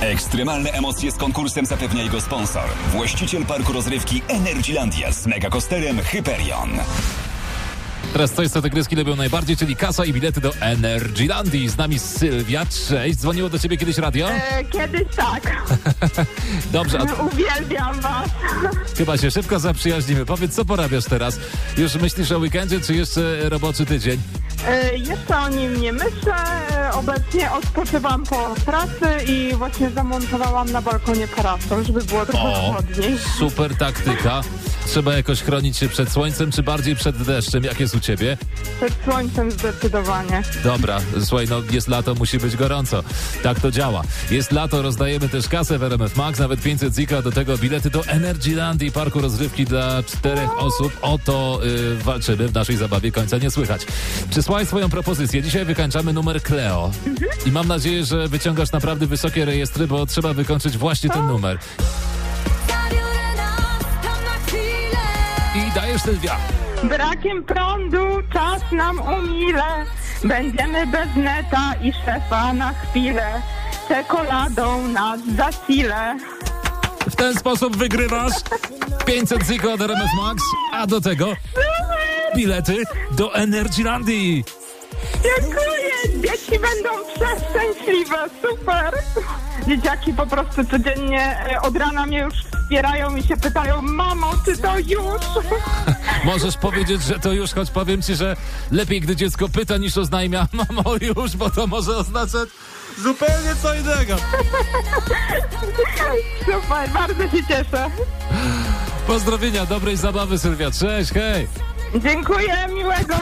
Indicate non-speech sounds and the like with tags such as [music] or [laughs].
Ekstremalne emocje z konkursem zapewnia jego sponsor. Właściciel parku rozrywki Energylandia z megakosterem Hyperion. Teraz coś, co te gryski lubią najbardziej, czyli kasa i bilety do Energylandii. Z nami Sylwia, cześć. Dzwoniło do ciebie kiedyś radio? E, kiedyś tak. [laughs] Dobrze, a Uwielbiam was. [laughs] chyba się szybko zaprzyjaźnimy. Powiedz, co porabiasz teraz? Już myślisz o weekendzie, czy jeszcze roboczy tydzień? E, jeszcze o nim nie myślę. E, Obecnie odpoczywam po pracy i właśnie zamontowałam na balkonie parasol, żeby było trochę O, chłodniej. super taktyka. Trzeba jakoś chronić się przed słońcem, czy bardziej przed deszczem? Jak jest u ciebie? Przed słońcem zdecydowanie. Dobra, słuchaj, no jest lato, musi być gorąco. Tak to działa. Jest lato, rozdajemy też kasę w RMF Max, nawet 500 zika, do tego bilety do Energyland i parku rozrywki dla czterech osób. O to y, walczymy w naszej zabawie, końca nie słychać. Przysłałeś swoją propozycję. Dzisiaj wykańczamy numer Cleo. I mam nadzieję, że wyciągasz naprawdę wysokie rejestry, bo trzeba wykończyć właśnie ten numer. Dajesz Sylwia. Brakiem prądu czas nam umile. Będziemy bez neta i szefa na chwilę. Czekoladą nas zasile. W ten sposób wygrywasz 500 ziko od RMF Max, a do tego bilety do Energylandii. Dziękuję! Dzieci będą przeszczęśliwe, super! Dzieciaki po prostu codziennie e, od rana mnie już wspierają i się pytają, mamo, czy to już? [laughs] Możesz powiedzieć, że to już, choć powiem ci, że lepiej, gdy dziecko pyta, niż oznajmia [laughs] mamo już, bo to może oznaczać zupełnie co innego. [laughs] Super, bardzo się cieszę. Pozdrowienia, dobrej zabawy Sylwia, cześć, hej. Dziękuję, miłego!